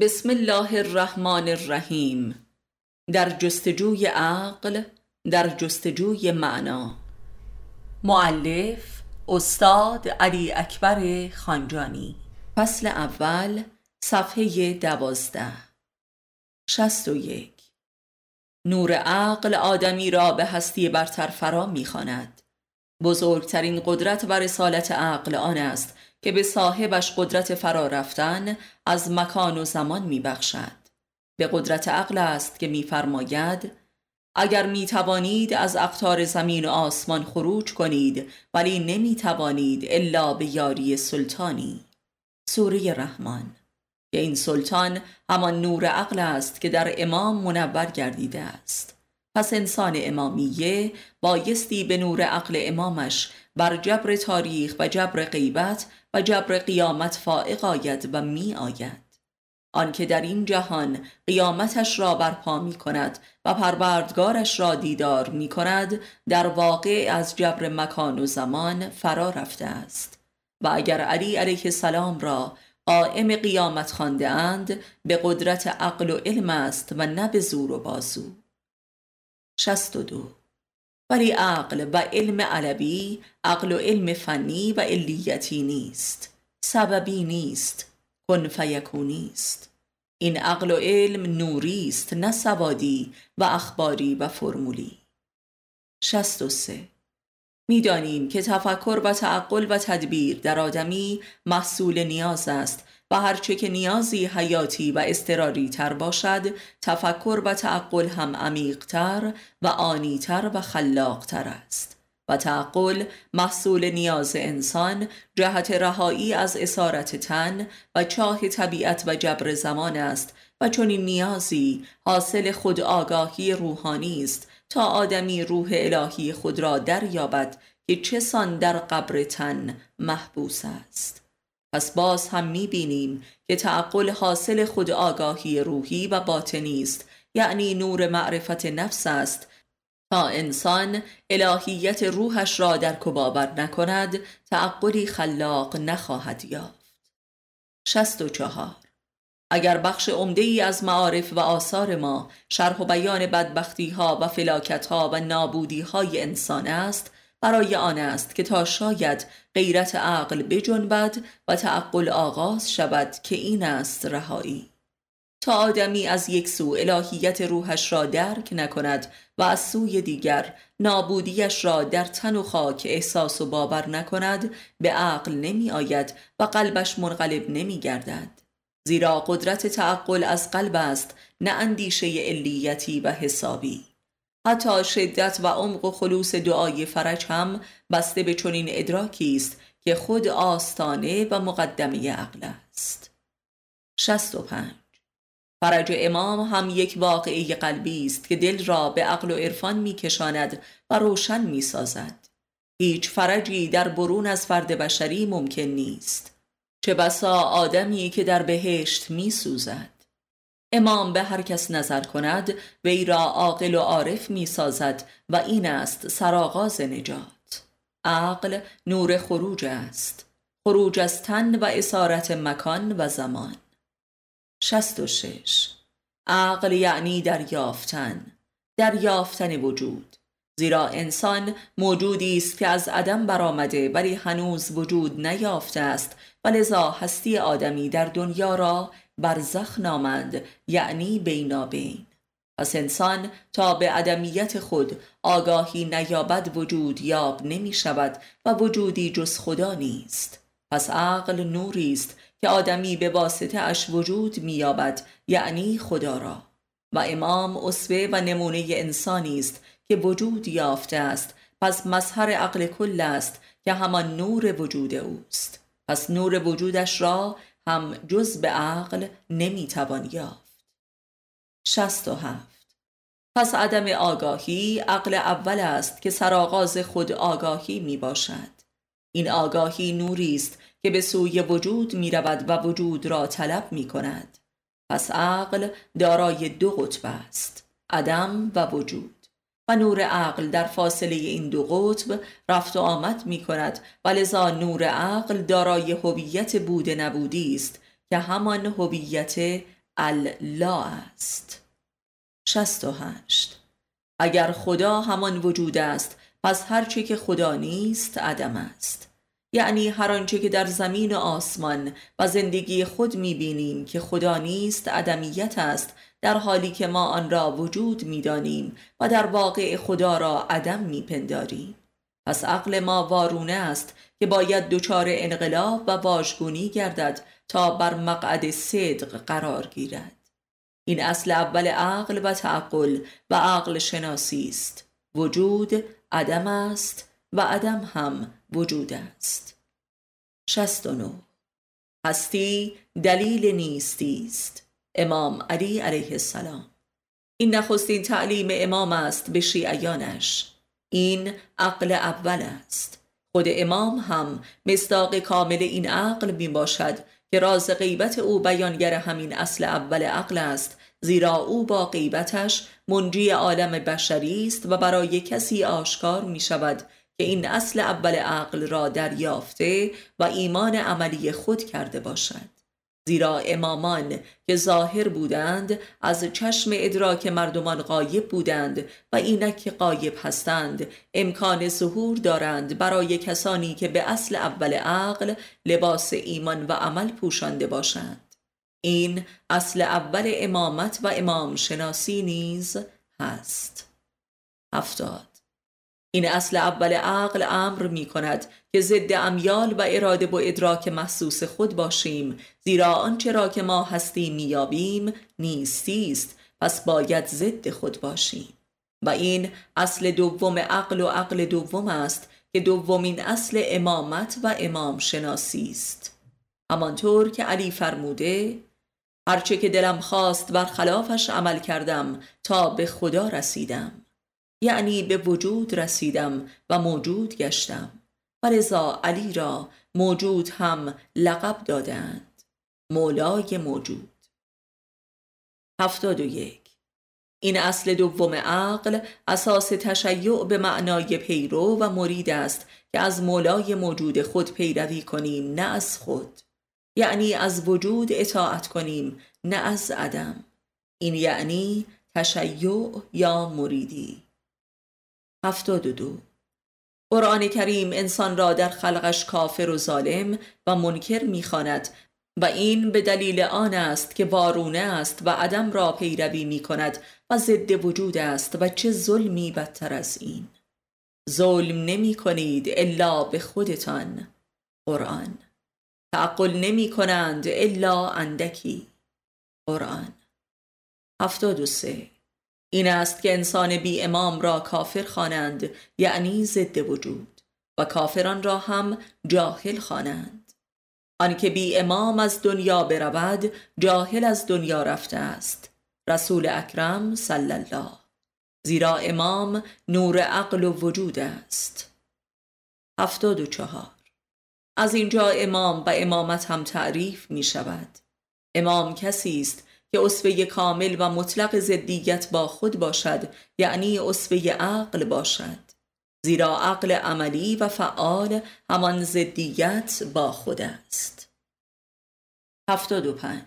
بسم الله الرحمن الرحیم. در جستجوی عقل در جستجوی معنا. معلف استاد علی اکبر خانجانی. فصل اول صفحه دوازده. شست و یک. نور عقل آدمی را به هستی برتر فرا می‌خواند. بزرگترین قدرت و رسالت عقل آن است که به صاحبش قدرت فرا رفتن از مکان و زمان میبخشد. به قدرت عقل است که میفرماید اگر می توانید از اقتار زمین و آسمان خروج کنید ولی نمی توانید الا به یاری سلطانی. سوره رحمان. که این سلطان همان نور عقل است که در امام منور گردیده است. پس انسان امامیه بایستی به نور عقل امامش بر جبر تاریخ و جبر غیبت و جبر قیامت فائق آید و می آید. آنکه در این جهان قیامتش را برپا می کند و پروردگارش را دیدار می کند در واقع از جبر مکان و زمان فرا رفته است. و اگر علی علیه السلام را قائم قیامت خانده اند به قدرت عقل و علم است و نه به زور و بازو. 62 ولی عقل و علم علوی عقل و علم فنی و علیتی نیست. سببی نیست. کن این عقل و علم نوری است نه سوادی و اخباری و فرمولی. 63 می‌دانیم که تفکر و تعقل و تدبیر در آدمی محصول نیاز است و هرچه که نیازی حیاتی و استراری تر باشد تفکر و تعقل هم عمیقتر و آنیتر و خلاقتر است. و تعقل محصول نیاز انسان جهت رهایی از اسارت تن و چاه طبیعت و جبر زمان است و چون این نیازی حاصل خود آگاهی روحانی است تا آدمی روح الهی خود را دریابد که چه سان در قبر تن محبوس است. پس باز هم می‌بینیم که تعقل حاصل خود آگاهی روحی و باطنی است یعنی نور معرفت نفس است. تا انسان الهیت روحش را در کبابر نکند تعقلی خلاق نخواهد یافت. 64 اگر بخش عمده ای از معارف و آثار ما شرح و بیان بدبختی ها و فلاکت ها و نابودی های انسان است برای آن است که تا شاید غیرت عقل بجنبد و تعقل آغاز شود که این است رهایی. تا آدمی از یک سو الهیت روحش را درک نکند و از سوی دیگر نابودیش را در تن و خاک احساس و باور نکند به عقل نمی آید و قلبش منقلب نمی گردد. زیرا قدرت تعقل از قلب است نه اندیشه علیتی و حسابی. حتی شدت و عمق و خلوص دعای فرج هم بسته به چنین ادراکی است که خود آستانه و مقدمه عقل است. 65 فرج امام هم یک واقعه قلبی است که دل را به عقل و عرفان میکشاند و روشن می‌سازد. هیچ فرجی در برون از فرد بشری ممکن نیست. چه بسا آدمی که در بهشت میسوزد. امام به هر کس نظر کند وی را عاقل و عارف می سازد و این است سرآغاز نجات. عقل نور خروج است. خروج از تن و اسارت مکان و زمان. 66 عقل یعنی دریافتن. دریافتن وجود. زیرا انسان موجودی است که از عدم برآمده ولی هنوز وجود نیافته است. و لذا هستی آدمی در دنیا را برزخ نامند یعنی بینابین پس انسان تا به عدمیت خود آگاهی نیابد وجود یاب نمی شود و وجودی جز خدا نیست. پس عقل نوری است که آدمی به واسطه اش وجود مییابد یعنی خدا را. و امام اسوه و نمونه انسانی است که وجود یافته است. پس مظهر عقل کل است که همان نور وجود اوست. پس نور وجودش را هم جز به عقل نمی‌توان یافت. 67 پس عدم آگاهی عقل اول است که سرآغاز خود آگاهی می باشد این آگاهی نوری است که به سوی وجود می رود و وجود را طلب می کند پس عقل دارای دو قطب است عدم و وجود. و نور عقل در فاصله این دو قطب رفت و آمد می کند و لذا نور عقل دارای هویت بود نبودی است که همان هویت الله است. شست و هشت. اگر خدا همان وجود است پس هرچه که خدا نیست عدم است. یعنی هر آنچه که در زمین و آسمان و زندگی خود می‌بینیم که خدا نیست عدمیت است در حالی که ما آن را وجود می‌دانیم و در واقع خدا را عدم میپنداریم. پس عقل ما وارونه است که باید دچار انقلاب و واژگونی گردد تا بر مقعد صدق قرار گیرد. این اصل اول عقل و تعقل و عقل شناسی است. وجود عدم است و عدم هم وجود است. 69 هستی دلیل نیستی است. امام علی علیه السلام. این نخستین تعلیم امام است به شیعیانش. این عقل اول است. خود امام هم مصداق کامل این عقل می باشد که راز غیبت او بیانگر همین اصل اول عقل است زیرا او با غیبتش منجی عالم بشری است و برای کسی آشکار می شود که این اصل اول عقل را دریافته و ایمان عملی خود کرده باشد. زیرا امامان که ظاهر بودند از چشم ادراک مردمان غایب بودند و اینک که غایب هستند. امکان ظهور دارند برای کسانی که به اصل اول عقل لباس ایمان و عمل پوشانده باشند. این اصل اول امامت و امام شناسی نیز هست. هفتاد. این اصل اول عقل امر می کند که ضد امیال و اراده و ادراک محسوس خود باشیم زیرا آنچه را که ما هستیم میابیم نیستی است پس باید ضد خود باشیم. و این اصل دوم عقل و عقل دوم است که دومین اصل امامت و امام شناسی است. همانطور که علی فرموده هرچه که دلم خواست بر خلافش عمل کردم تا به خدا رسیدم. یعنی به وجود رسیدم و موجود گشتم. و رضا علی را موجود هم لقب دادند. مولای موجود. هفتاد و یک. این اصل دوم عقل اساس تشیع به معنای پیرو و مرید است که از مولای موجود خود پیروی کنیم نه از خود. یعنی از وجود اطاعت کنیم نه از عدم. این یعنی تشیع یا مریدی. هفتاد و دو. قرآن کریم انسان را در خلقش کافر و ظالم و منکر می‌خواند و این به دلیل آن است که وارونه است و عدم را پیروی می کند و ضد وجود است و چه ظلمی بدتر از این. ظلم نمی کنید الا به خودتان. قرآن. تعقل نمی کنند الا اندکی. قرآن. هفتاد و سه. این است که انسان بی امام را کافر خوانند یعنی ضد وجود و کافران را هم جاهل خوانند. آنکه بی امام از دنیا برود جاهل از دنیا رفته است. رسول اکرم صلی الله. زیرا امام نور عقل و وجود است. هفتاد و چهار. از اینجا امام و امامت هم تعریف می شود امام کسی است که اصفه کامل و مطلق زدیت با خود باشد یعنی اصفه عقل باشد. زیرا عقل عملی و فعال همان زدیت با خود است. هفتاد و پنج.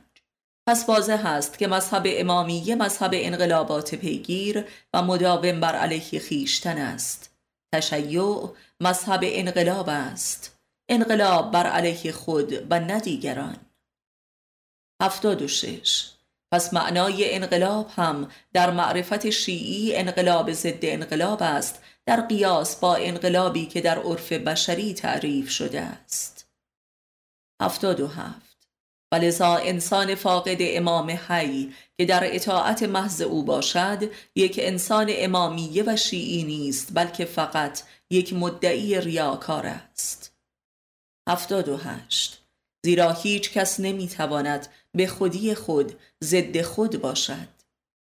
پس واضح است که مذهب امامیه مذهب انقلابات پیگیر و مداوم بر علیه خیشتن است. تشیع مذهب انقلاب است. انقلاب بر علیه خود و هفتاد و شش. پس معنای انقلاب هم در معرفت شیعی انقلاب ضد انقلاب است در قیاس با انقلابی که در عرف بشری تعریف شده است. هفتاد و هفت. ولذا انسان فاقد امام حی که در اطاعت محض او باشد یک انسان امامیه و شیعی نیست بلکه فقط یک مدعی ریاکار است. هفتاد و هشت. زیرا هیچ کس نمی‌تواند به خودی خود ضد خود باشد.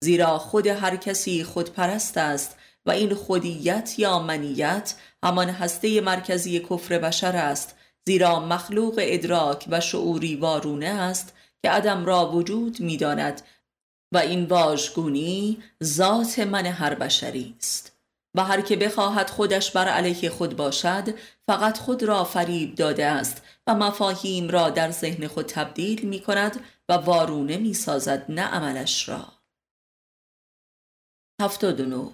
زیرا خود هر کسی خودپرست است و این خودیت یا منیت همان هسته مرکزی کفر بشر است. زیرا مخلوق ادراک و شعوری وارونه است که عدم را وجود می‌داند و این واژگونی ذات من هر بشری است. و هر که بخواهد خودش بر علیه خود باشد فقط خود را فریب داده است و مفاهیم را در ذهن خود تبدیل می کند و وارونه می سازد نه عملش را. 79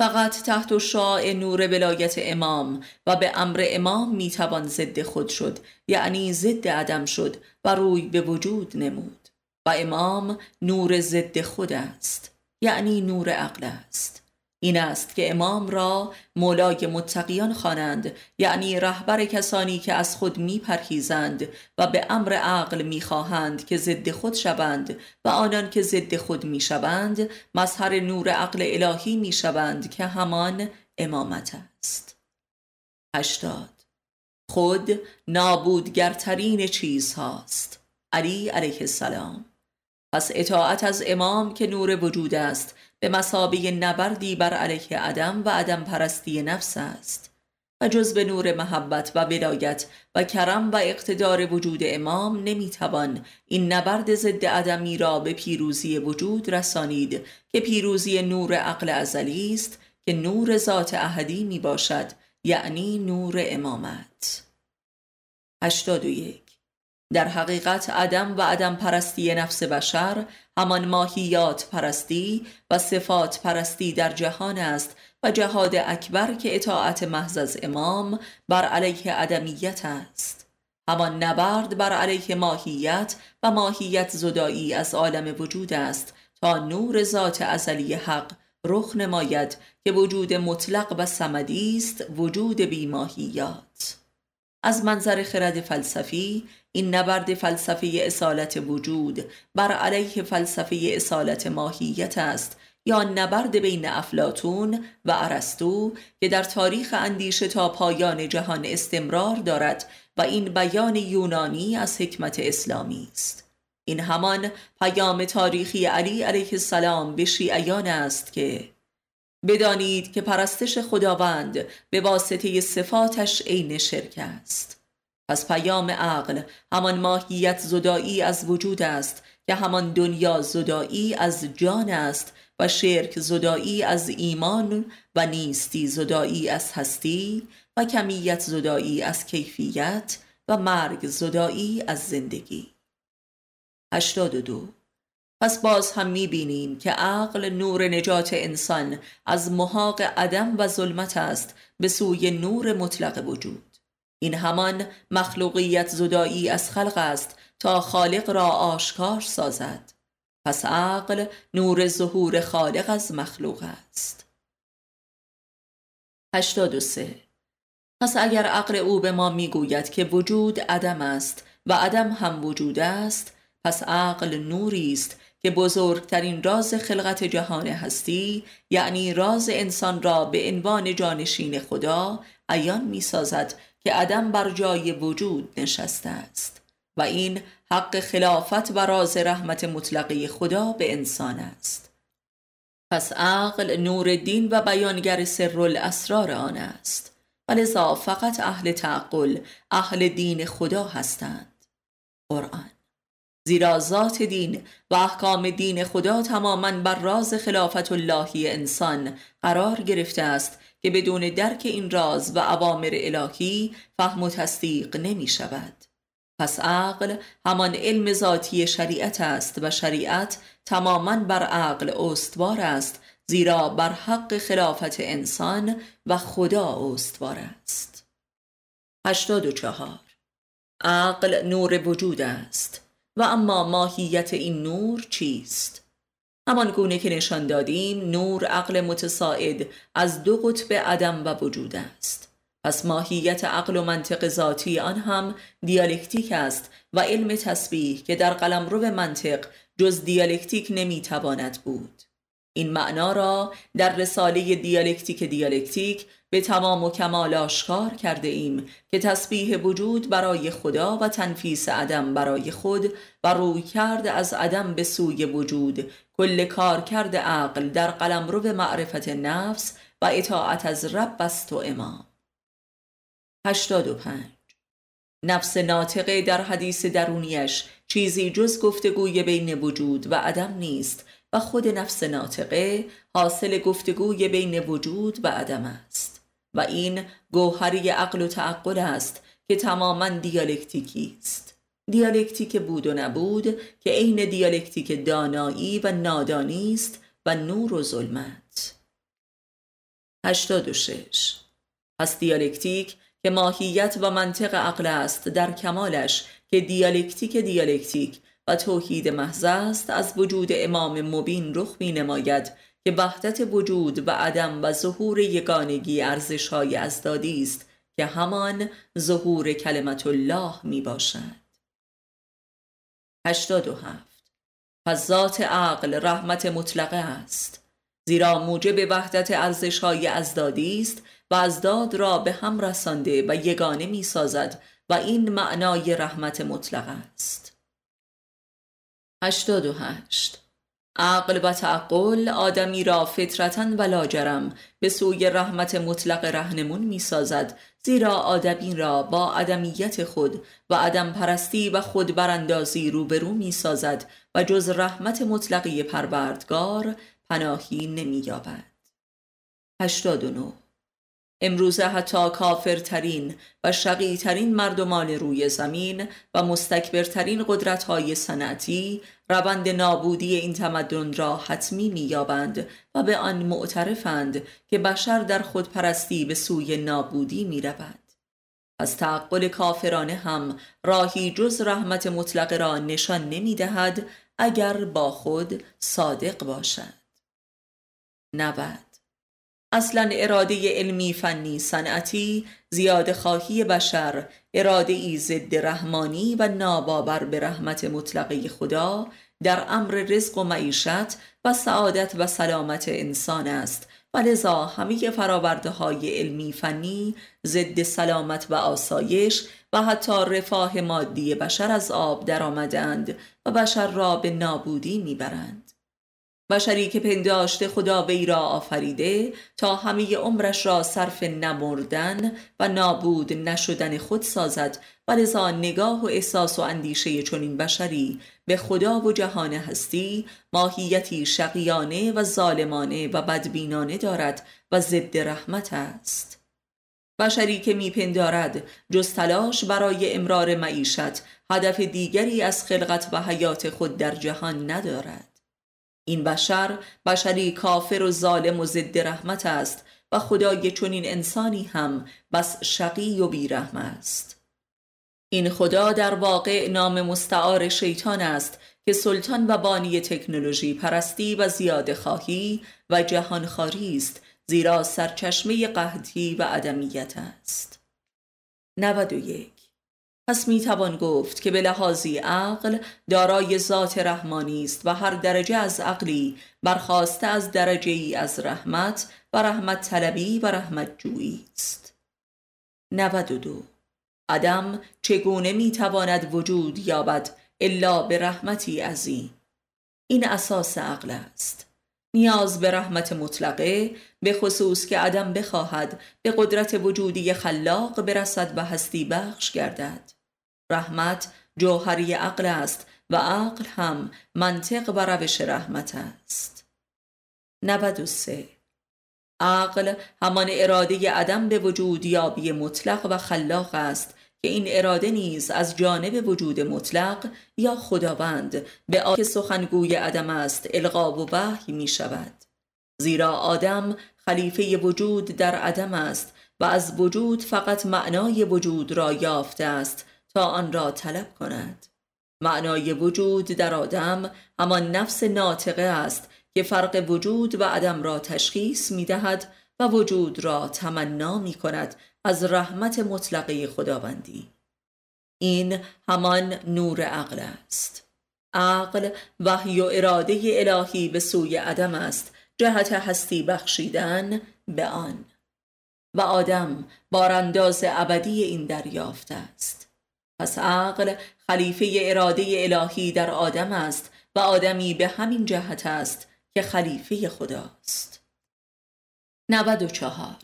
فقط تحت شعاع نور ولایت امام و به امر امام می توان ضد خود شد یعنی ضد عدم شد و روی به وجود نمود. و امام نور ضد خود است یعنی نور عقل است. این است که امام را مولای متقیان خوانند یعنی رهبر کسانی که از خود میپرهیزند و به امر عقل می‌خواهند که ضد خود شوند و آنان که ضد خود می‌شوند مظهر نور عقل الهی می‌شوند که همان امامت است. هشتاد. خود نابودگرترین چیز هاست علی علیه السلام. پس اطاعت از امام که نور وجود است به مسابه نبردی بر علیه عدم و عدم پرستی نفس است و جز به نور محبت و ولایت و کرم و اقتدار وجود امام نمی‌توان این نبرد ضد عدمی را به پیروزی وجود رسانید که پیروزی نور عقل ازلی است که نور ذات احدی می باشد یعنی نور امامت. 81 در حقیقت عدم و عدم پرستی نفس بشر همان ماهیات پرستی و صفات پرستی در جهان است و جهاد اکبر که اطاعت محض از امام بر علیه عدمیت است. همان نبرد بر علیه ماهیت و ماهیت زدایی از عالم وجود است تا نور ذات ازلی حق رخ نماید که وجود مطلق و سمدی است وجود بیماهیات. از منظر خرد فلسفی این نبرد فلسفه اصالت وجود بر علیه فلسفه اصالت ماهیت است یا نبرد بین افلاتون و ارسطو که در تاریخ اندیشه تا پایان جهان استمرار دارد و این بیان یونانی از حکمت اسلامی است. این همان پیام تاریخی علی علیه السلام به شیعیان است که بدانید که پرستش خداوند به واسطه صفاتش عین شرک است. پس پیام عقل همان ماهیت زدایی از وجود است که همان دنیا زدایی از جان است و شرک زدایی از ایمان و نیستی زدایی از هستی و کمیت زدایی از کیفیت و مرگ زدایی از زندگی. 82 پس باز هم می‌بینیم که عقل نور نجات انسان از محاق عدم و ظلمت است به سوی نور مطلق وجود. این همان مخلوقیت زدایی از خلق است تا خالق را آشکار سازد. پس عقل نور ظهور خالق از مخلوق است. 83 پس اگر عقل او به ما می‌گوید که وجود عدم است و عدم هم وجود است پس عقل نوری است که بزرگترین راز خلقت جهان هستی یعنی راز انسان را به عنوان جانشین خدا عیان می سازد که عدم بر جای وجود نشسته است. و این حق خلافت و راز رحمت مطلقه خدا به انسان است. پس عقل نور دین و بیانگر سر الاسرار آن است. ولذا فقط اهل تعقل اهل دین خدا هستند. قرآن زیرا ذات دین و احکام دین خدا تماما بر راز خلافت اللهی انسان قرار گرفته است که بدون درک این راز و عوامر الهی فهم و تصدیق نمی شود. پس عقل همان علم ذاتی شریعت است و شریعت تماما بر عقل استوار است زیرا بر حق خلافت انسان و خدا استوار است. 84 عقل نور وجود است. و اما ماهیت این نور چیست؟ همان گونه که نشان دادیم نور عقل متساعد از دو قطب عدم و وجود است پس ماهیت عقل و منطق ذاتی آن هم دیالکتیک است و علم تسبیح که در قلم رو منطق جز دیالکتیک نمی‌تواند بود این معنا را در رساله دیالکتیک دیالکتیک به تمام و کمال آشکار کرده ایم که تسبیح وجود برای خدا و تنفیس عدم برای خود و رویکرد از عدم به سوی وجود. کل کارکرد عقل در قلمرو معرفت نفس و اطاعت از رب است و امام. 85 نفس ناطقه در حدیث درونیش چیزی جز گفتگوی بین وجود و عدم نیست. و خود نفس ناطقه حاصل گفتگوی بین وجود و عدم است. و این گوهری عقل و تعقل است که تماما دیالکتیکی است. دیالکتیک بود و نبود که عین دیالکتیک دانایی و نادانی است و نور و ظلمت. 86 پس دیالکتیک که ماهیت و منطق عقل است در کمالش که دیالکتیک دیالکتیک توحید محض است از وجود امام مبین رخ می نماید که وحدت وجود و عدم و ظهور یگانگی ارزش های ازدادی است که همان ظهور کلمت الله می باشد 87 پس ذات عقل رحمت مطلقه است. زیرا موجب وحدت ارزش های ازدادی است و ازداد را به هم رسانده و یگانه می سازد و این معنای رحمت مطلق است. 88 عقل و تعقل آدمی را فطرتا و لاجرم به سوی رحمت مطلق رهنمون می سازد زیرا آدمی را با عدمیت خود و عدم پرستی و خود براندازی روبرو می سازد و جز رحمت مطلقی پروردگار پناهی نمی یابد 89 امروزه حتی کافرترین و شقیترین مردمان روی زمین و مستکبرترین قدرت های سنتی روند نابودی این تمدن را حتمی میابند و به آن معترفند که بشر در خودپرستی به سوی نابودی می رود. از تعقل کافرانه هم راهی جز رحمت مطلق را نشان نمی دهد اگر با خود صادق باشد. 90 اصلا اراده علمی فنی صنعتی زیاد خواهی بشر اراده ای ضد رحمانی و ناباور به رحمت مطلقه خدا در امر رزق و معیشت و سعادت و سلامت انسان است. و لذا همه فراورده های علمی فنی ضد سلامت و آسایش و حتی رفاه مادی بشر از آب درآمدند و بشر را به نابودی می‌برند. بشری که پنداشته خدا وی را آفریده تا همه عمرش را صرف نمردن و نابود نشدن خود سازد و لذا نگاه و احساس و اندیشه چنین بشری به خدا و جهان هستی ماهیتی شقیانه و ظالمانه و بدبینانه دارد و ضد رحمت است. بشری که میپندارد جز تلاش برای امرار معیشت هدف دیگری از خلقت و حیات خود در جهان ندارد. این بشر بشری کافر و ظالم و ضد رحمت است و خدای چنین انسانی هم بس شقی و بیرحم است. این خدا در واقع نام مستعار شیطان است که سلطان و بانی تکنولوژی پرستی و زیاده خواهی و جهانخواری است زیرا سرچشمه قهدی و عدمیت است. 91 پس می توان گفت که به لحاظی عقل دارای ذات رحمانی است و هر درجه از عقلی برخواسته از درجه ای از رحمت و رحمت طلبی و رحمت جویی است. 92 عدم چگونه می تواند وجود یابد الا به رحمتی عظیم؟ این اساس عقل است. نیاز به رحمت مطلقه به خصوص که عدم بخواهد به قدرت وجودی خلاق برسد و هستی بخش گردد. رحمت جوهری عقل است و عقل هم منطق و روش رحمت است. 93 عقل همان اراده عدم به وجود یابی مطلق و خلاق است که این اراده نیز از جانب وجود مطلق یا خداوند به آن سخنگوی عدم است القا و وحی می شود. زیرا آدم خلیفه وجود در عدم است و از وجود فقط معنای وجود را یافته است تا آن را طلب کند. معنای وجود در آدم همان نفس ناطقه است که فرق وجود و عدم را تشخیص می دهد و وجود را تمنا می کند از رحمت مطلقه خداوندی. این همان نور عقل است. عقل وحی و اراده الهی به سوی عدم است. جهت هستی بخشیدن به آن. و آدم بارانداز ابدی این دریافت است. پس عقل خلیفه اراده الهی در آدم است و آدمی به همین جهت است که خلیفه خداست. 94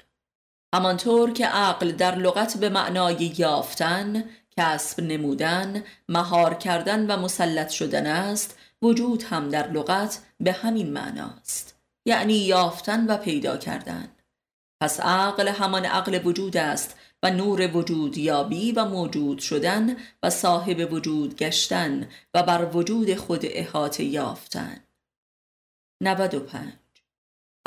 همانطور که عقل در لغت به معنای یافتن، کسب نمودن، مهار کردن و مسلط شدن است وجود هم در لغت به همین معناست یعنی یافتن و پیدا کردن. پس عقل همان عقل وجود است نور وجود یابی و موجود شدن و صاحب وجود گشتن و بر وجود خود احاطه یافتن 95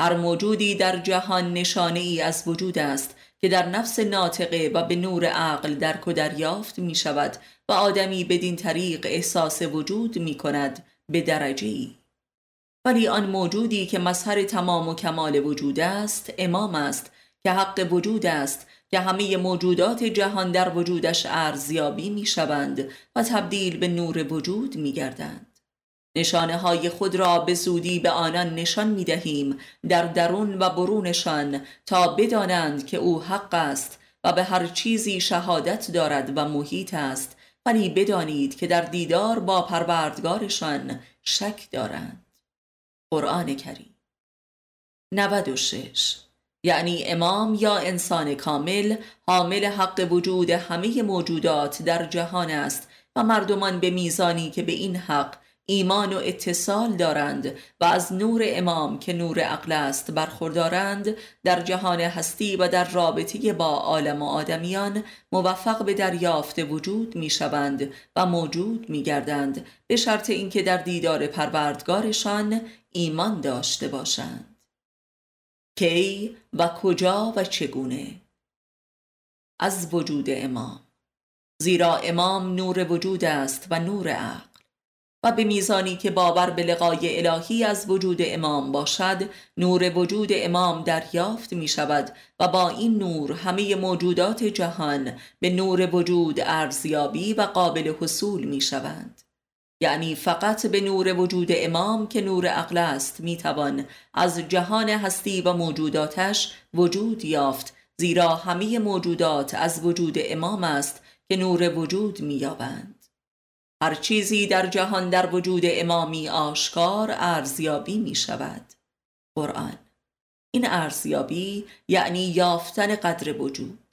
هر موجودی در جهان نشانه ای از وجود است که در نفس ناطقه و به نور عقل در و دریافت می شود و آدمی بدین طریق احساس وجود می کند به درجه ای. ولی آن موجودی که مظهر تمام و کمال وجود است امام است که حق وجود است که همه موجودات جهان در وجودش ارزیابی می شوند و تبدیل به نور وجود می گردند. نشانه های خود را به زودی به آنان نشان می دهیم در درون و برونشان تا بدانند که او حق است و به هر چیزی شهادت دارد و محیط است. ولی بدانید که در دیدار با پروردگارشان شک دارند. قرآن کریم. 96 یعنی امام یا انسان کامل حامل حق وجود همه موجودات در جهان است و مردمان به میزانی که به این حق ایمان و اتصال دارند و از نور امام که نور عقل است برخوردارند در جهان هستی و در رابطه با عالم و آدمیان موفق به دریافت وجود می شوند و موجود می گردند به شرط اینکه در دیدار پروردگارشان ایمان داشته باشند. کی و کجا و چگونه. از وجود امام. زیرا امام نور وجود است و نور عقل. و به میزانی که باور به لقای الهی از وجود امام باشد نور وجود امام دریافت می شود و با این نور همه موجودات جهان به نور وجود ارزیابی و قابل حصول می شوند یعنی فقط به نور وجود امام که نور عقل است می توان از جهان هستی و موجوداتش وجود یافت زیرا همه موجودات از وجود امام است که نور وجود می یابند هر چیزی در جهان در وجود امامی آشکار ارزیابی می شود قرآن این ارزیابی یعنی یافتن قدر وجود.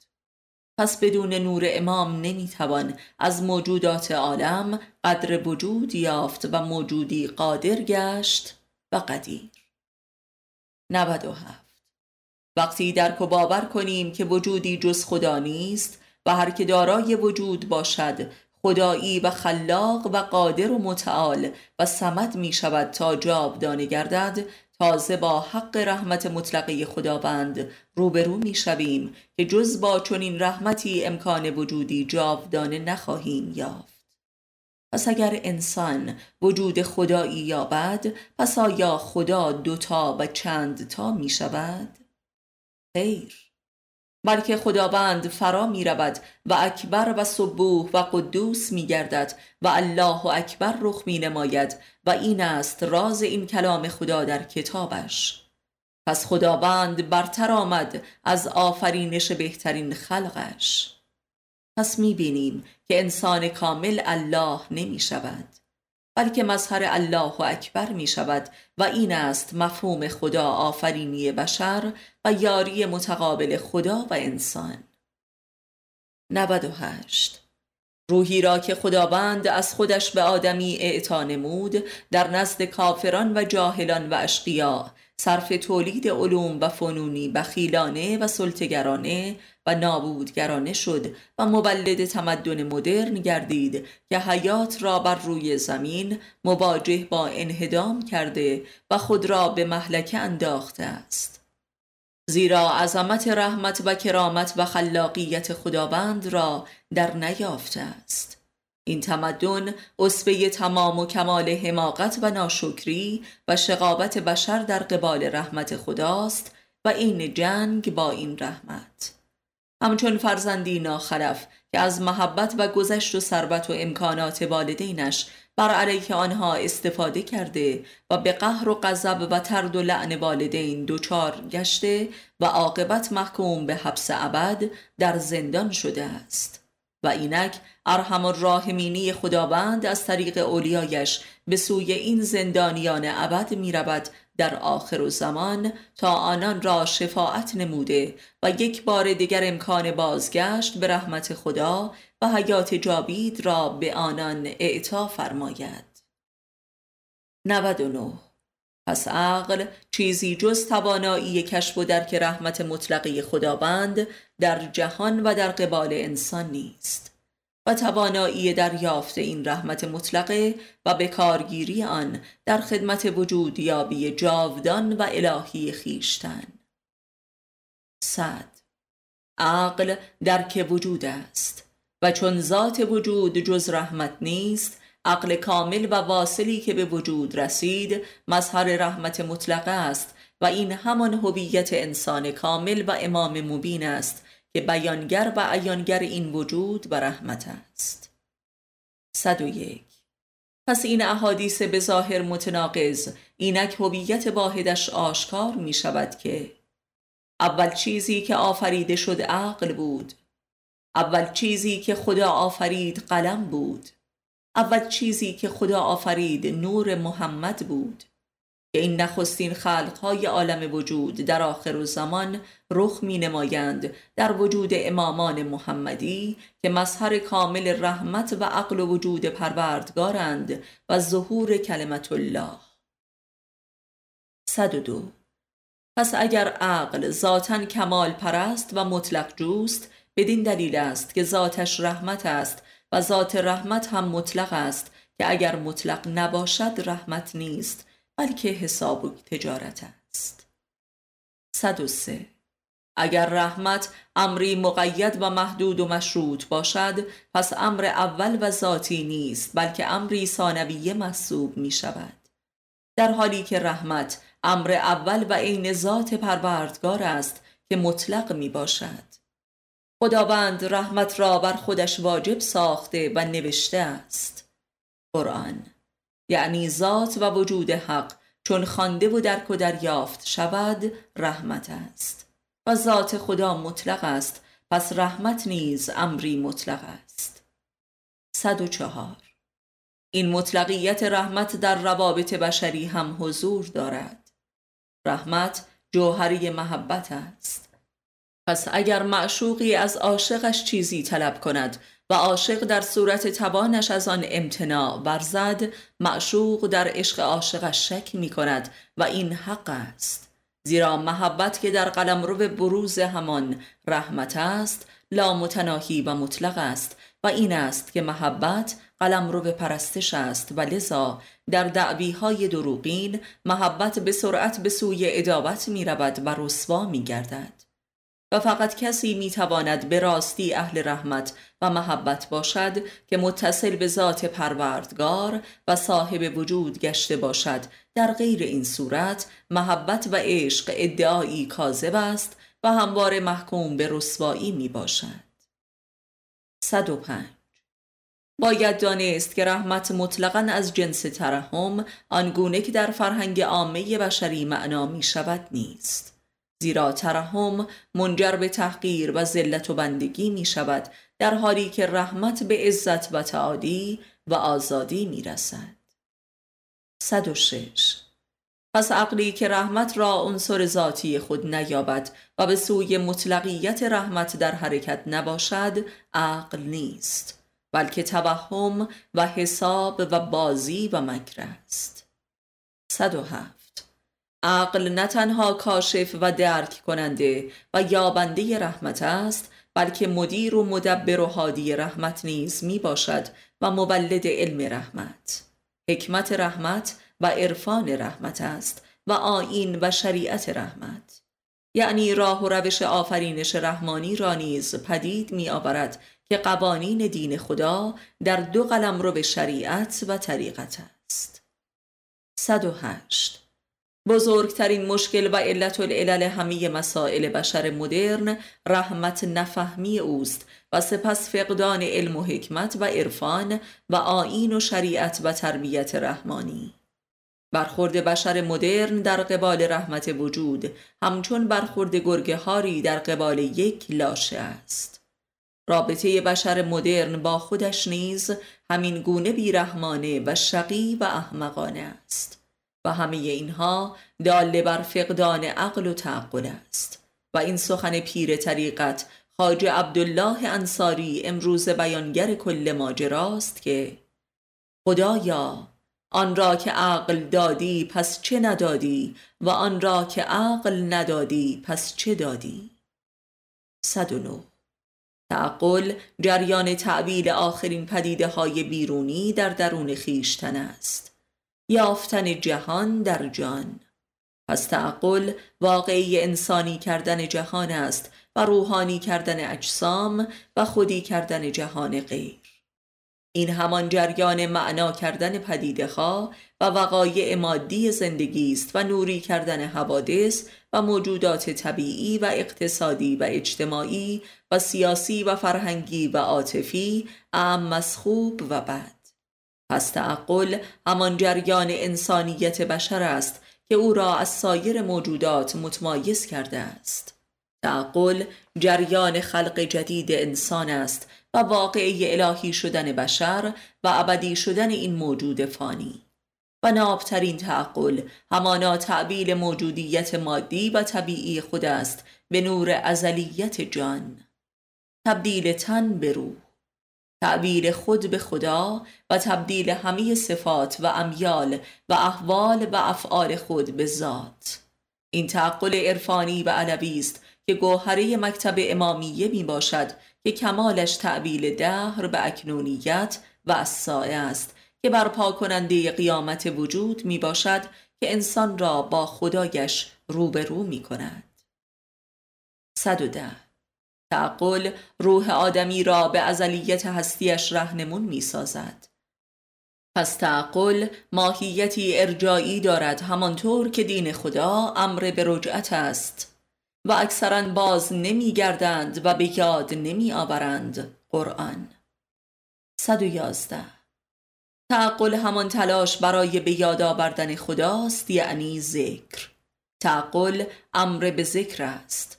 پس بدون نور امام نمی‌توان از موجودات عالم قدر وجود یافت و موجودی قادر گشت و قدیر 97 وقتی درک و باور کنیم که وجودی جز خدا نیست و هر که دارای وجود باشد خدایی و خلاق و قادر و متعال و سمد می شود تا جاودانه گردد تازه با حق رحمت مطلقه خداوند روبرو می شویم که جز با چنین رحمتی امکان وجودی جاودانه نخواهیم یافت پس اگر انسان وجود خدایی یابد پس آیا خدا دوتا و چند تا می شود؟ خیر بلکه خداوند فرا می رود و اکبر و صبوح و قدوس می گردد و الله اکبر رخ می نماید و این است راز این کلام خدا در کتابش. پس خداوند برتر آمد از آفرینش بهترین خلقش. پس می بینیم که انسان کامل الله نمی شود بلکه مظهر الله اکبر می شود و این است مفهوم خدا آفرینی بشر و یاری متقابل خدا و انسان. 98 روحی را که خداوند از خودش به آدمی اعطا نمود در نزد کافران و جاهلان و اشقیا صرف تولید علوم و فنونی بخیلانه و سلطگرانه و نابودگرانه شد و مولد تمدن مدرن گردید که حیات را بر روی زمین مواجه با انهدام کرده و خود را به محلکه انداخته است. زیرا عظمت رحمت و کرامت و خلاقیت خداوند را در نیافته است. این تمدن اصبه تمام و کمال حماقت و ناشکری و شقابت بشر در قبال رحمت خداست و این جنگ با این رحمت. همچون فرزندی ناخلف که از محبت و گذشت و ثروت و امکانات والدینش بر علیه آنها استفاده کرده و به قهر و غضب و ترد و لعن والدین دچار گشته و عاقبت محکوم به حبس ابد در زندان شده است. و اینک ارحم الراحمینی خداوند از طریق اولیایش به سوی این زندانیان ابد می رود در آخر زمان تا آنان را شفاعت نموده و یک بار دیگر امکان بازگشت به رحمت خدا و حیات جاوید را به آنان اعطا فرماید. 99 پس عقل چیزی جز توانایی کشف و درک رحمت مطلقی خداوند در جهان و در قبال انسان نیست. و توانایی دریافت این رحمت مطلقه و به کارگیری آن در خدمت وجود یابی جاودان و الهی خیشتن. صد. عقل درک وجود است و چون ذات وجود جز رحمت نیست عقل کامل و واصلی که به وجود رسید مظهر رحمت مطلقه است و این همان هویت انسان کامل و امام مبین است که بیانگر و عیانگر این وجود و رحمت است. 101 پس این احادیث به ظاهر متناقض اینک هویت واحدش آشکار می شود که اول چیزی که آفریده شد عقل بود اول چیزی که خدا آفرید قلم بود اول چیزی که خدا آفرید نور محمد بود. که این نخستین خلقهای عالم وجود در آخر زمان رخ می نمایند در وجود امامان محمدی که مظهر کامل رحمت و عقل و وجود پروردگارند و ظهور کلمت الله. 102 پس اگر عقل ذاتا کمال پرست و مطلق جوست بدین دلیل است که ذاتش رحمت است و ذات رحمت هم مطلق است که اگر مطلق نباشد رحمت نیست. بلکه حساب و تجارت است. 103 اگر رحمت امری مقید و محدود و مشروط باشد پس امر اول و ذاتی نیست بلکه امری ثانویه محسوب می شود. در حالی که رحمت امر اول و عین ذات پروردگار است که مطلق می باشد. خداوند رحمت را بر خودش واجب ساخته و نوشته است. قرآن. یعنی ذات و وجود حق. چون خوانده و درک و دریافت شود رحمت است. و ذات خدا مطلق است. پس رحمت نیز امری مطلق است. 104 این مطلقیت رحمت در روابط بشری هم حضور دارد. رحمت جوهری محبت است. پس اگر معشوقی از عاشقش چیزی طلب کند و عاشق در صورت توانش از آن امتناع ورزد معشوق در عشق عاشقش شک می کند و این حق است. زیرا محبت که در قلم رو به بروز همان رحمت است لا متناهی و مطلق است و این است که محبت قلم رو به پرستش است. و لذا در دعوی های دروغین محبت به سرعت به سوی ادابت می رود و رسوا می گردد و فقط کسی می‌تواند به راستی اهل رحمت و محبت باشد که متصل به ذات پروردگار و صاحب وجود گشته باشد. در غیر این صورت محبت و عشق ادعایی کاذب است و هموار محکوم به رسوایی می باشد 105 باید دانست که رحمت مطلقا از جنس ترحم آنگونه که در فرهنگ عامه بشری معنا می شود نیست. زیرا ترحم منجر به تحقیر و ذلت و بندگی می شود در حالی که رحمت به عزت و تعادی و آزادی می رسد. 106 پس عقلی که رحمت را عنصر ذاتی خود نیابد و به سوی مطلقیت رحمت در حرکت نباشد عقل نیست بلکه توهم و حساب و بازی و مکر است. 107 عقل نه تنها کاشف و درک کننده و یابنده رحمت است بلکه مدیر و مدبر و حادی رحمت نیز می باشد و مولد علم رحمت. حکمت رحمت و عرفان رحمت است و آین و شریعت رحمت. یعنی راه و روش آفرینش رحمانی را نیز پدید می آورد که قوانین دین خدا در دو قلم رو به شریعت و طریقت است. 108 بزرگترین مشکل و علت العلل همه مسائل بشر مدرن رحمت نفهمی اوست و سپس فقدان علم و حکمت و عرفان و آین و شریعت و تربیت رحمانی. برخورد بشر مدرن در قبال رحمت وجود همچون برخورد گرگه هاری در قبال یک لاشه است. رابطه بشر مدرن با خودش نیز همین گونه بیرحمانه و شقی و احمقانه است. و همه اینها داله بر فقدان عقل و تعقل است. و این سخن پیر طریقت خاج عبدالله انصاری امروز بیانگر کل ماجراست که خدایا آن را که عقل دادی پس چه ندادی و آن را که عقل ندادی پس چه دادی؟ 109 تعقل جریان تعبیل آخرین پدیده های بیرونی در درون خیشتن است. یافتن جهان در جان. پس تعقل واقعی انسانی کردن جهان است و روحانی کردن اجسام و خودی کردن جهان غیر. این همان جریان معنا کردن پدیده ها و وقایع مادی زندگی است و نوری کردن حوادث و موجودات طبیعی و اقتصادی و اجتماعی و سیاسی و فرهنگی و عاطفی ام مسخوب و بد. پس تعقل همان جریان انسانیت بشر است که او را از سایر موجودات متمایز کرده است. تعقل جریان خلق جدید انسان است و واقعی الهی شدن بشر و ابدی شدن این موجود فانی. و نابترین تعقل همانا تعبیل موجودیت مادی و طبیعی خود است به نور ازلیت جان. تبدیل تن به روح. تعبیر خود به خدا و تبدیل همه صفات و امیال و احوال و افعال خود به ذات. این تعقل عرفانی و علوی است که گوهره مکتب امامیه می باشد که کمالش تعبیل دهر به اکنونیت و اسائه است که برپا کننده قیامت وجود می باشد که انسان را با خدایش روبرو می کند. 110 تعقل روح آدمی را به ازلیت هستیش رهنمون می سازد پس تعقل ماهیتی ارجایی دارد همانطور که دین خدا امر به رجعت است. و اکثرا باز نمی گردند و به یاد نمی آورند قرآن 111 تعقل همان تلاش برای به یاد آوردن خداست یعنی ذکر. تعقل امر به ذکر است.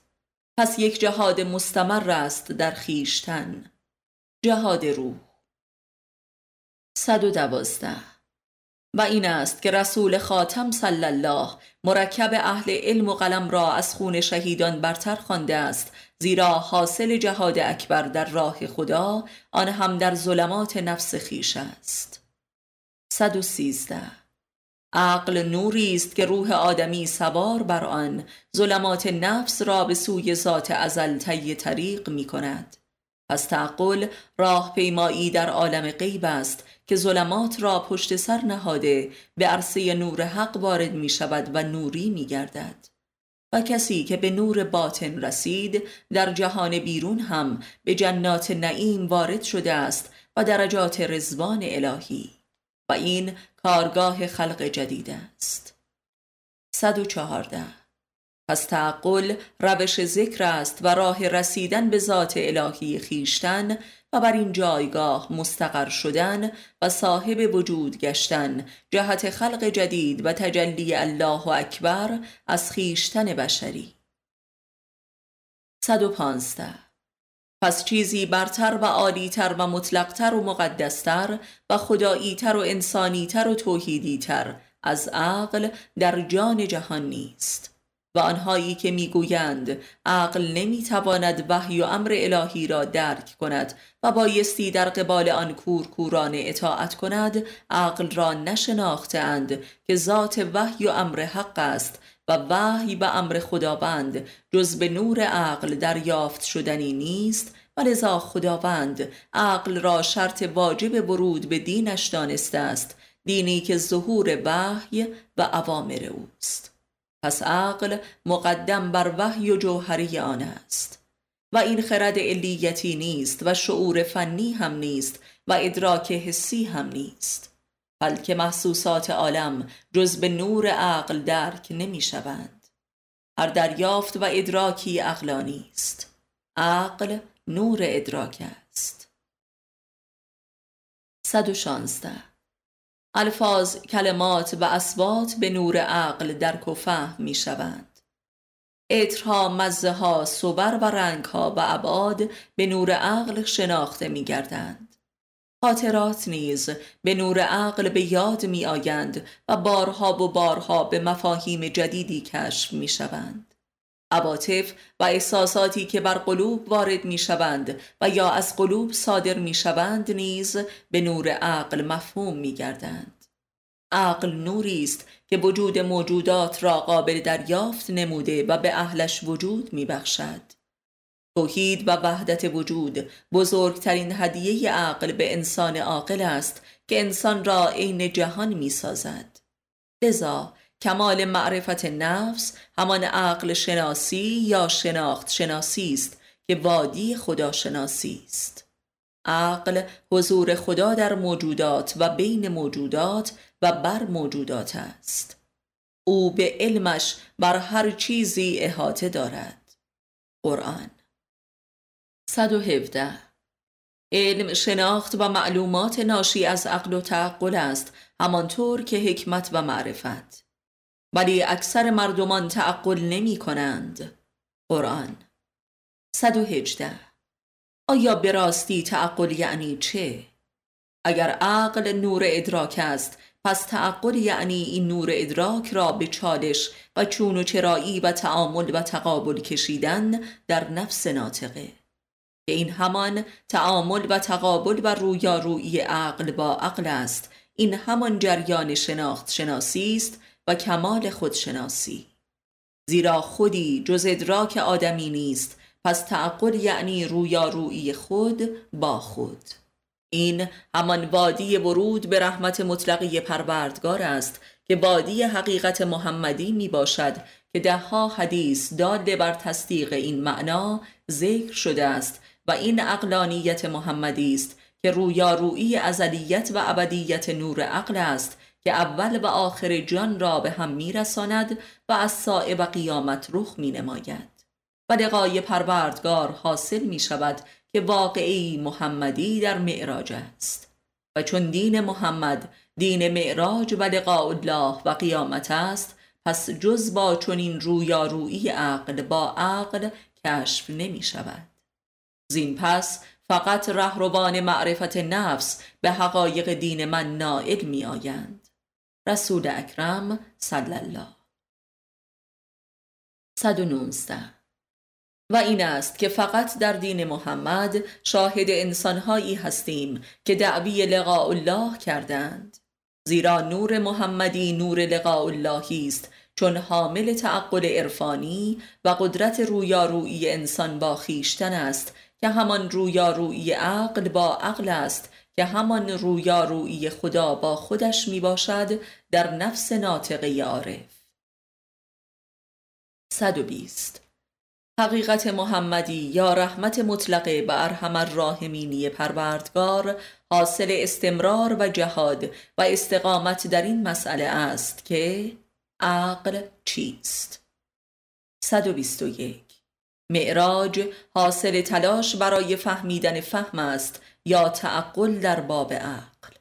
پس یک جهاد مستمر است در خیشتن جهاد روح. 112 و این است که رسول خاتم صلی الله مرکب اهل علم و قلم را از خون شهیدان برتر خوانده است زیرا حاصل جهاد اکبر در راه خدا آن هم در ظلمات نفس خیش است. 113 عقل نوری است که روح آدمی سوار بر آن. ظلمات نفس را به سوی ذات ازل طی طریق می کند. پس تعقل راه پیمایی در عالم غیب است که ظلمات را پشت سر نهاده به عرصه نور حق وارد می شود و نوری می گردد. و کسی که به نور باطن رسید در جهان بیرون هم به جنات نعیم وارد شده است و درجات رزوان الهی. و این کارگاه خلق جدید است. 114 پس تعقل روش ذکر است و راه رسیدن به ذات الهی خیشتن و بر این جایگاه مستقر شدن و صاحب وجود گشتن جهت خلق جدید و تجلی الله اکبر از خیشتن بشری. 115 پس چیزی برتر و عالیتر و مطلقتر و مقدستر و خداییتر و انسانیتر و توحیدیتر از عقل در جان جهان نیست. و آنهایی که می‌گویند عقل نمی‌تواند وحی و امر الهی را درک کند و بایستی در قبال آن کورکورانه اطاعت کند عقل را نشناختند که ذات وحی و امر حق است و وحی و امر خداوند جز به نور عقل دریافت شدنی نیست و لذا خداوند عقل را شرط واجب ورود به دینش دانسته است دینی که ظهور وحی و عوامر اوست. پس عقل مقدم بر وحی و جوهری آن است. و این خرد علیتی نیست و شعور فنی هم نیست و ادراک حسی هم نیست. بلکه محسوسات عالم جز به نور عقل درک نمی شوند. هر دریافت و ادراکی عقلانی است عقل نور ادراک است. 116 الفاظ کلمات و اسبات به نور عقل درک و فهم می شوند. اطرها مزه ها صبر و رنگ ها و ابعاد به نور عقل شناخته می گردند. خاطرات نیز به نور عقل به یاد می آیند و بارها و بارها به مفاهیم جدیدی کشف می شوند عواطف و احساساتی که بر قلوب وارد می شوند و یا از قلوب صادر می شوند نیز به نور عقل مفهوم می گردند عقل نوری است که وجود موجودات را قابل دریافت نموده و به اهلش وجود میبخشد. توحید و وحدت وجود بزرگترین هدیه عقل به انسان عاقل است که انسان را عین جهان می سازد. لذا کمال معرفت نفس همان عقل شناسی یا شناخت شناسی است که وادی خدا شناسی است. عقل حضور خدا در موجودات و بین موجودات و بر موجودات است. او به علمش بر هر چیزی احاطه دارد. قرآن 117 علم شناخت و معلومات ناشی از عقل و تعقل است همانطور که حکمت و معرفت. ولی اکثر مردمان تعقل نمی کنند. قرآن. 118 آیا به راستی تعقل یعنی چه؟ اگر عقل نور ادراک است پس تعقل یعنی این نور ادراک را به چالش و چون و چرایی و تعامل و تقابل کشیدن در نفس ناطقه. که این همان تعامل و تقابل و رویارویی عقل با عقل است. این همان جریان شناخت شناسی است و کمال خودشناسی زیرا خودی جز ادراک آدمی نیست پس تعقل یعنی رویارویی خود با خود. این همان وادی ورود به رحمت مطلقی پروردگار است که وادی حقیقت محمدی می باشد که دهها حدیث داده بر تصدیق این معنا ذکر شده است و این اقلانیت محمدی است که رویارویی ازلیت و ابدیت نور عقل است که اول و آخر جان را به هم میرساند و از سائه قیامت رخ می نماید و لقای پروردگار حاصل می شود که واقعی محمدی در معراج است. و چون دین محمد دین معراج و لقاء الله و قیامت است پس جز با چنین رویارویی عقل با عقل کشف نمی شود زین پس فقط رهروان معرفت نفس به حقایق دین من نائل می آیند رسول اکرم صلی الله. 119 و این است که فقط در دین محمد شاهد انسانهایی هستیم که دعوی لقاء الله کردند. زیرا نور محمدی نور لقاء اللهی است چون حامل تعقل عرفانی و قدرت رویارویی انسان با خیشتن است که همان رویارویی عقل با عقل است که همان رویارویی خدا با خودش می باشد در نفس ناطقه عارف. 120 حقیقت محمدی یا رحمت مطلقه به ارحم الراحمینی پروردگار حاصل استمرار و جهاد و استقامت در این مسئله است که عقل چیست؟ 121 معراج حاصل تلاش برای فهمیدن فهم است یا تعقل در باب عقل.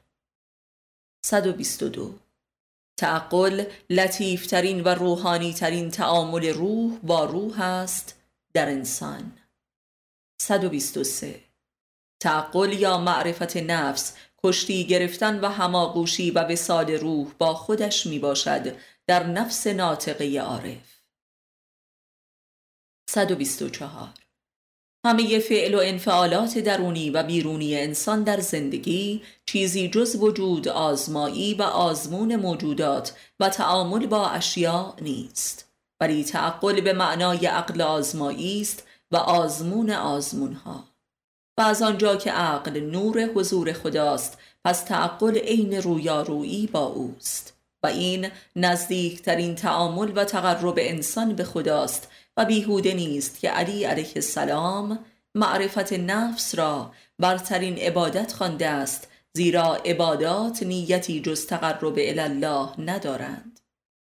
122 تعقل لطیفترین و روحانی ترین تعامل روح با روح است در انسان. 123 تعقل یا معرفت نفس کشتی گرفتن و هماغوشی و وسال روح با خودش می باشد در نفس ناطقه عارف. 124 همه فعل و انفعالات درونی و بیرونی انسان در زندگی چیزی جز وجود آزمایی و آزمون موجودات و تعامل با اشیاء نیست. ولی تعقل به معنای عقل آزمایی است و آزمون آزمونها. و از آنجا که عقل نور حضور خداست پس تعقل عین رویارویی با اوست. و این نزدیکترین تعامل و تقرب انسان به خداست و بیهوده نیست که علی علیه السلام معرفت نفس را برترین عبادت خوانده است زیرا عبادات نیتی جز تقرب الله ندارند.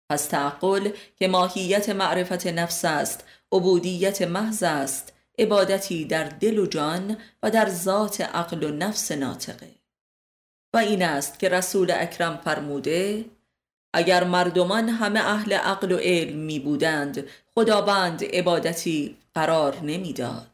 پس تعقل که ماهیت معرفت نفس است عبودیت محض است عبادتی در دل و جان و در ذات عقل و نفس ناطقه. و این است که رسول اکرم فرموده اگر مردمان همه اهل عقل و علم می بودند خداوند عبادتی قرار نمی‌داد.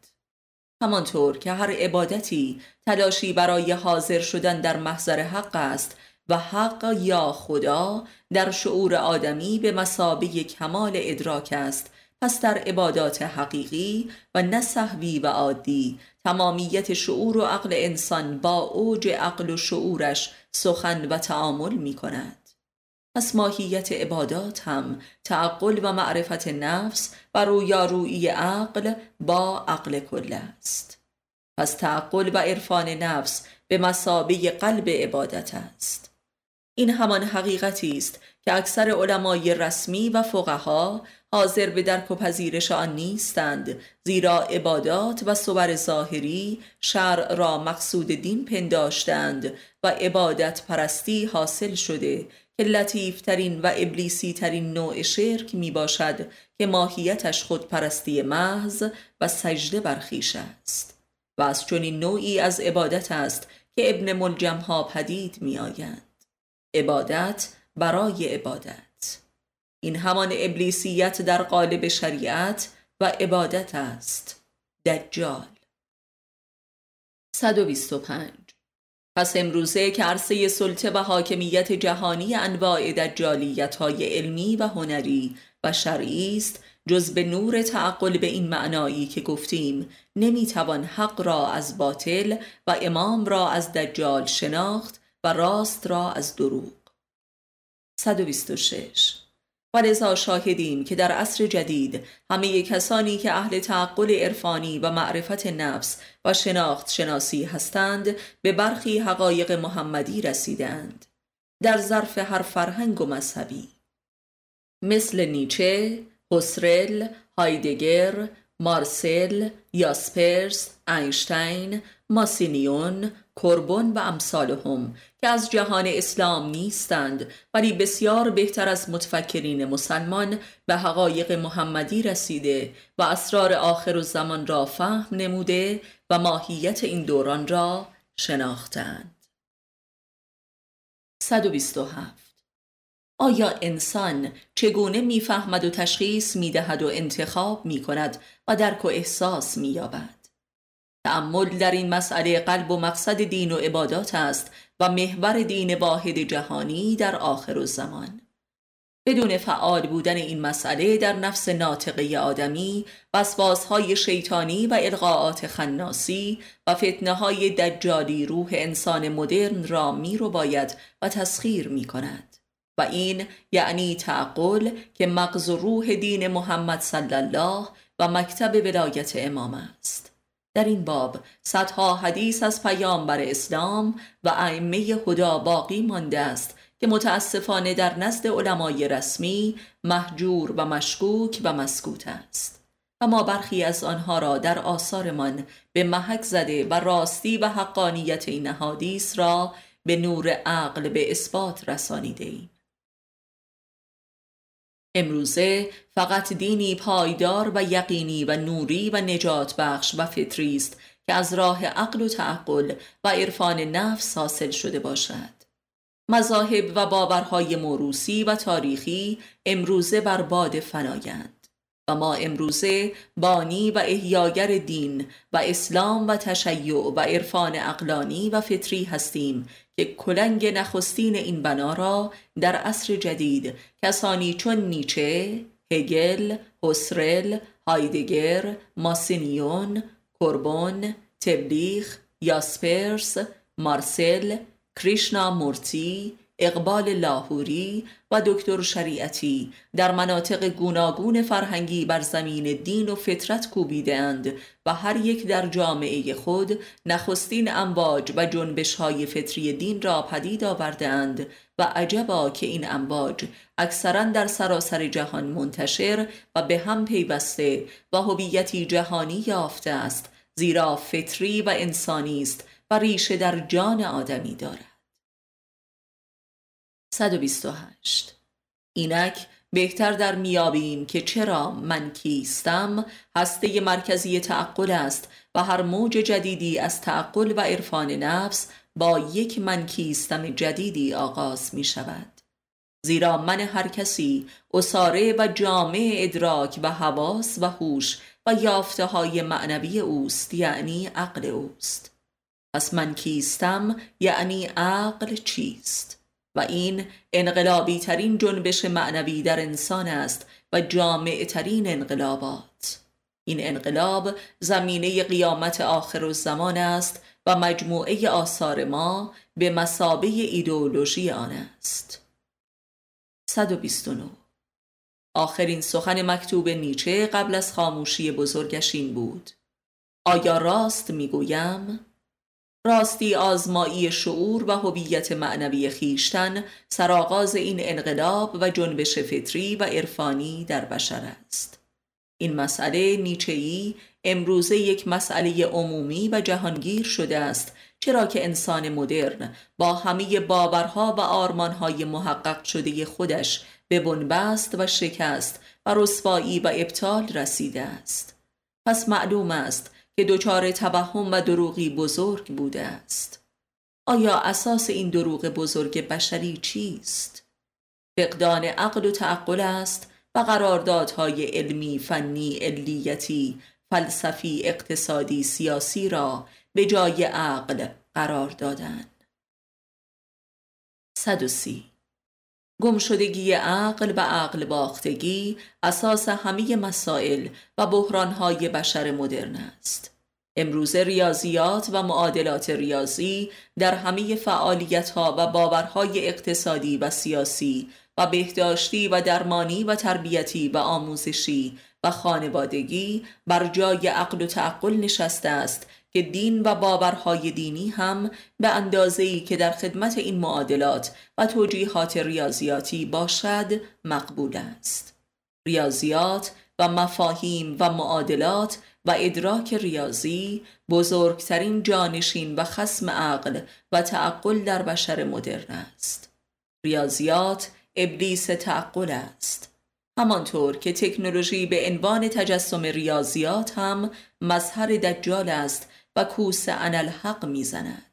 همانطور که هر عبادتی تلاشی برای حاضر شدن در محضر حق است و حق یا خدا در شعور آدمی به مسابه کمال ادراک است پس در عبادات حقیقی و نصحوی و عادی تمامیت شعور و عقل انسان با اوج عقل و شعورش سخن و تعامل می کند پس ماهیت عبادات هم تعقل و معرفت نفس و رویارویی عقل با عقل کل است. پس تعقل و عرفان نفس به مسابه قلب عبادت است. این همان حقیقتی است که اکثر علمای رسمی و فقها حاضر به درک و پذیرش آن نیستند زیرا عبادات و صور ظاهری شرع را مقصود دین پنداشتند و عبادت پرستی حاصل شده که لطیفترین و ابلیسی ترین نوع شرک می باشد که ماهیتش خود پرستی محض و سجده برخیش است. و از چنین نوعی از عبادت است که ابن ملجم ها پدید می آیند. عبادت برای عبادت. این همان ابلیسیت در قالب شریعت و عبادت است. دجال. 125 پس امروزه که عرصه سلطه و حاکمیت جهانی انواع دجالیت های علمی و هنری و شرعی است جز به نور تعقل به این معنایی که گفتیم نمی‌توان حق را از باطل و امام را از دجال شناخت و راست را از دروغ. 126 و شاهدیم که در عصر جدید همه کسانی که اهل تعقل عرفانی و معرفت نفس و شناخت شناسی هستند به برخی حقایق محمدی رسیدند. در ظرف هر فرهنگ و مذهبی. مثل نیچه، هسرل، هایدگر، مارسل، یاسپرس، اینشتین، ماسینیون، کربون و امثالهم که از جهان اسلام نیستند ولی بسیار بهتر از متفکرین مسلمان به حقایق محمدی رسیده و اسرار آخر و زمان را فهم نموده و ماهیت این دوران را شناختند. 127 آیا انسان چگونه می‌فهمد و تشخیص می‌دهد و انتخاب می کند و درک و احساس مییابد؟ تعمل در این مسئله قلب و مقصد دین و عبادات است و محور دین واحد جهانی در آخر الزمان. بدون فعال بودن این مسئله در نفس ناطقه آدمی وسواسهای شیطانی و القاعات خناسی و فتنه های دجالی روح انسان مدرن را می رو باید و تسخیر می کند و این یعنی تعقل که مغز و روح دین محمد صلی الله و مکتب ولایت امام است. در این باب صدها حدیث از پیامبر اسلام و ائمه هدا باقی مانده است که متاسفانه در نزد علمای رسمی محجور و مشکوک و مسکوت است و ما برخی از آنها را در آثارمان به محک زده و راستی و حقانیت این حدیث را به نور عقل به اثبات رسانیده. امروزه فقط دینی پایدار و یقینی و نوری و نجات بخش و فطری است که از راه عقل و تعقل و عرفان نفس حاصل شده باشد. مذاهب و باورهای موروسی و تاریخی امروزه بر باد فنایند و ما امروزه بانی و احیاگر دین و اسلام و تشیع و عرفان اقلانی و فطری هستیم که کلنگ نخستین این بنا را در عصر جدید کسانی چون نیچه، هگل، هسرل، هایدگر، ماسینیون، کربون، تبلیغ، یاسپرس، مارسل، کریشنا مورتی، اقبال لاهوری و دکتر شریعتی در مناطق گوناگون فرهنگی بر زمین دین و فطرت کوبیدند و هر یک در جامعه خود نخستین امواج و جنبش های فطری دین را پدید آوردند و عجبا که این امواج اکثرا در سراسر جهان منتشر و به هم پیوسته و هویتی جهانی یافته است زیرا فطری و انسانی است و ریشه در جان آدمی دارد. 128 اینک بهتر در میابیم که چرا من کیستم؟ هسته مرکزی تعقل است و هر موج جدیدی از تعقل و عرفان نفس با یک من کیستم جدیدی آغاز می شود زیرا من هر کسی اساره و جامع ادراک و حواس و هوش و یافته های معنوی اوست یعنی عقل اوست. پس من کیستم یعنی عقل چیست؟ و این انقلابی ترین جنبش معنوی در انسان است و جامع ترین انقلابات. این انقلاب زمینه قیامت آخر و زمان است و مجموعه آثار ما به مسابه ایدئولوژی آن است. 129 آخرین سخن مکتوب نیچه قبل از خاموشی بزرگشین بود. آیا راست می‌گویم؟ راستی آزمایی شعور و هویت معنوی خیشتن سرآغاز این انقلاب و جنبش فطری و عرفانی در بشر است. این مسئله نیچهی امروزه یک مسئله عمومی و جهانگیر شده است چرا که انسان مدرن با همه باورها و آرمانهای محقق شده خودش به بنبست و شکست و رسوایی و ابطال رسیده است. پس معلوم است که دچار توهم و دروغی بزرگ بوده است. آیا اساس این دروغ بزرگ بشری چیست؟ فقدان عقل و تعقل است و قراردادهای علمی، فنی، علیتی، فلسفی، اقتصادی، سیاسی را به جای عقل قرار دادن. 130 گمشدگی عقل و عقل باختگی اساس همه مسائل و بحرانهای بشر مدرن است. امروز ریاضیات و معادلات ریاضی در همه فعالیتها و باورهای اقتصادی و سیاسی و بهداشتی و درمانی و تربیتی و آموزشی و خانوادگی بر جای عقل و تعقل نشسته است که دین و باورهای دینی هم به اندازه‌ای که در خدمت این معادلات و توجیهات ریاضیاتی باشد مقبول است. ریاضیات و مفاهیم و معادلات و ادراک ریاضی بزرگترین جانشین و خسم عقل و تعقل در بشر مدرن است. ریاضیات ابلیس تعقل است. همانطور که تکنولوژی به عنوان تجسم ریاضیات هم مظهر دجال است و کوس الحق می‌زند.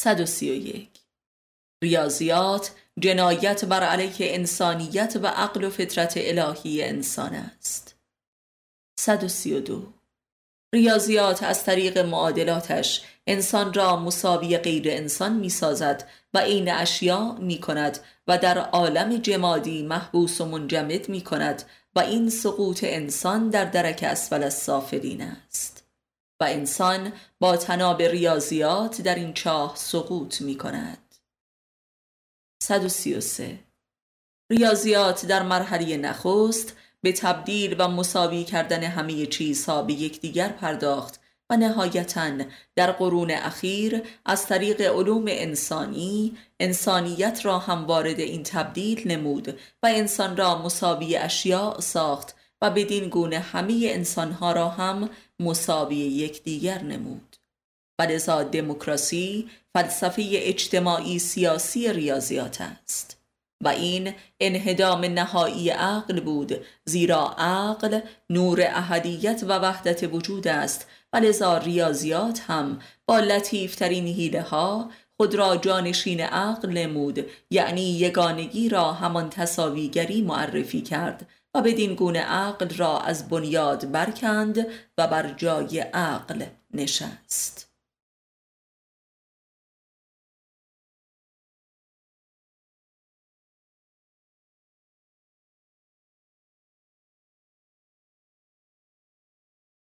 131 ریاضیات جنایت بر علیه انسانیت و عقل و فطرت الهی انسان است. 132 ریاضیات از طریق معادلاتش انسان را مساوی غیر انسان می سازد و عین اشیا می کند و در عالم جمادی محبوس و منجمد می کند و این سقوط انسان در درک اسفل از سافلین است. و انسان با تناب ریاضیات در این چاه سقوط می کند 133 ریاضیات در مرحله نخست به تبدیل و مساوی کردن همه چیزها به یکدیگر پرداخت و نهایتا در قرون اخیر از طریق علوم انسانی انسانیت را هم وارد این تبدیل نمود و انسان را مساوی اشیاء ساخت و بدین گونه همه انسانها را هم مساوی یکدیگر نمود. و لذا دموکراسی فلسفه اجتماعی سیاسی ریاضیات است. و این انهدام نهایی عقل بود زیرا عقل نور احدیت و وحدت وجود است. و لذا ریاضیات هم با لطیفترین هیله ها خود را جانشین عقل نمود یعنی یگانگی را همان تصاویگری معرفی کرد و بدین گونه عقل را از بنیاد برکند و بر جای عقل نشست.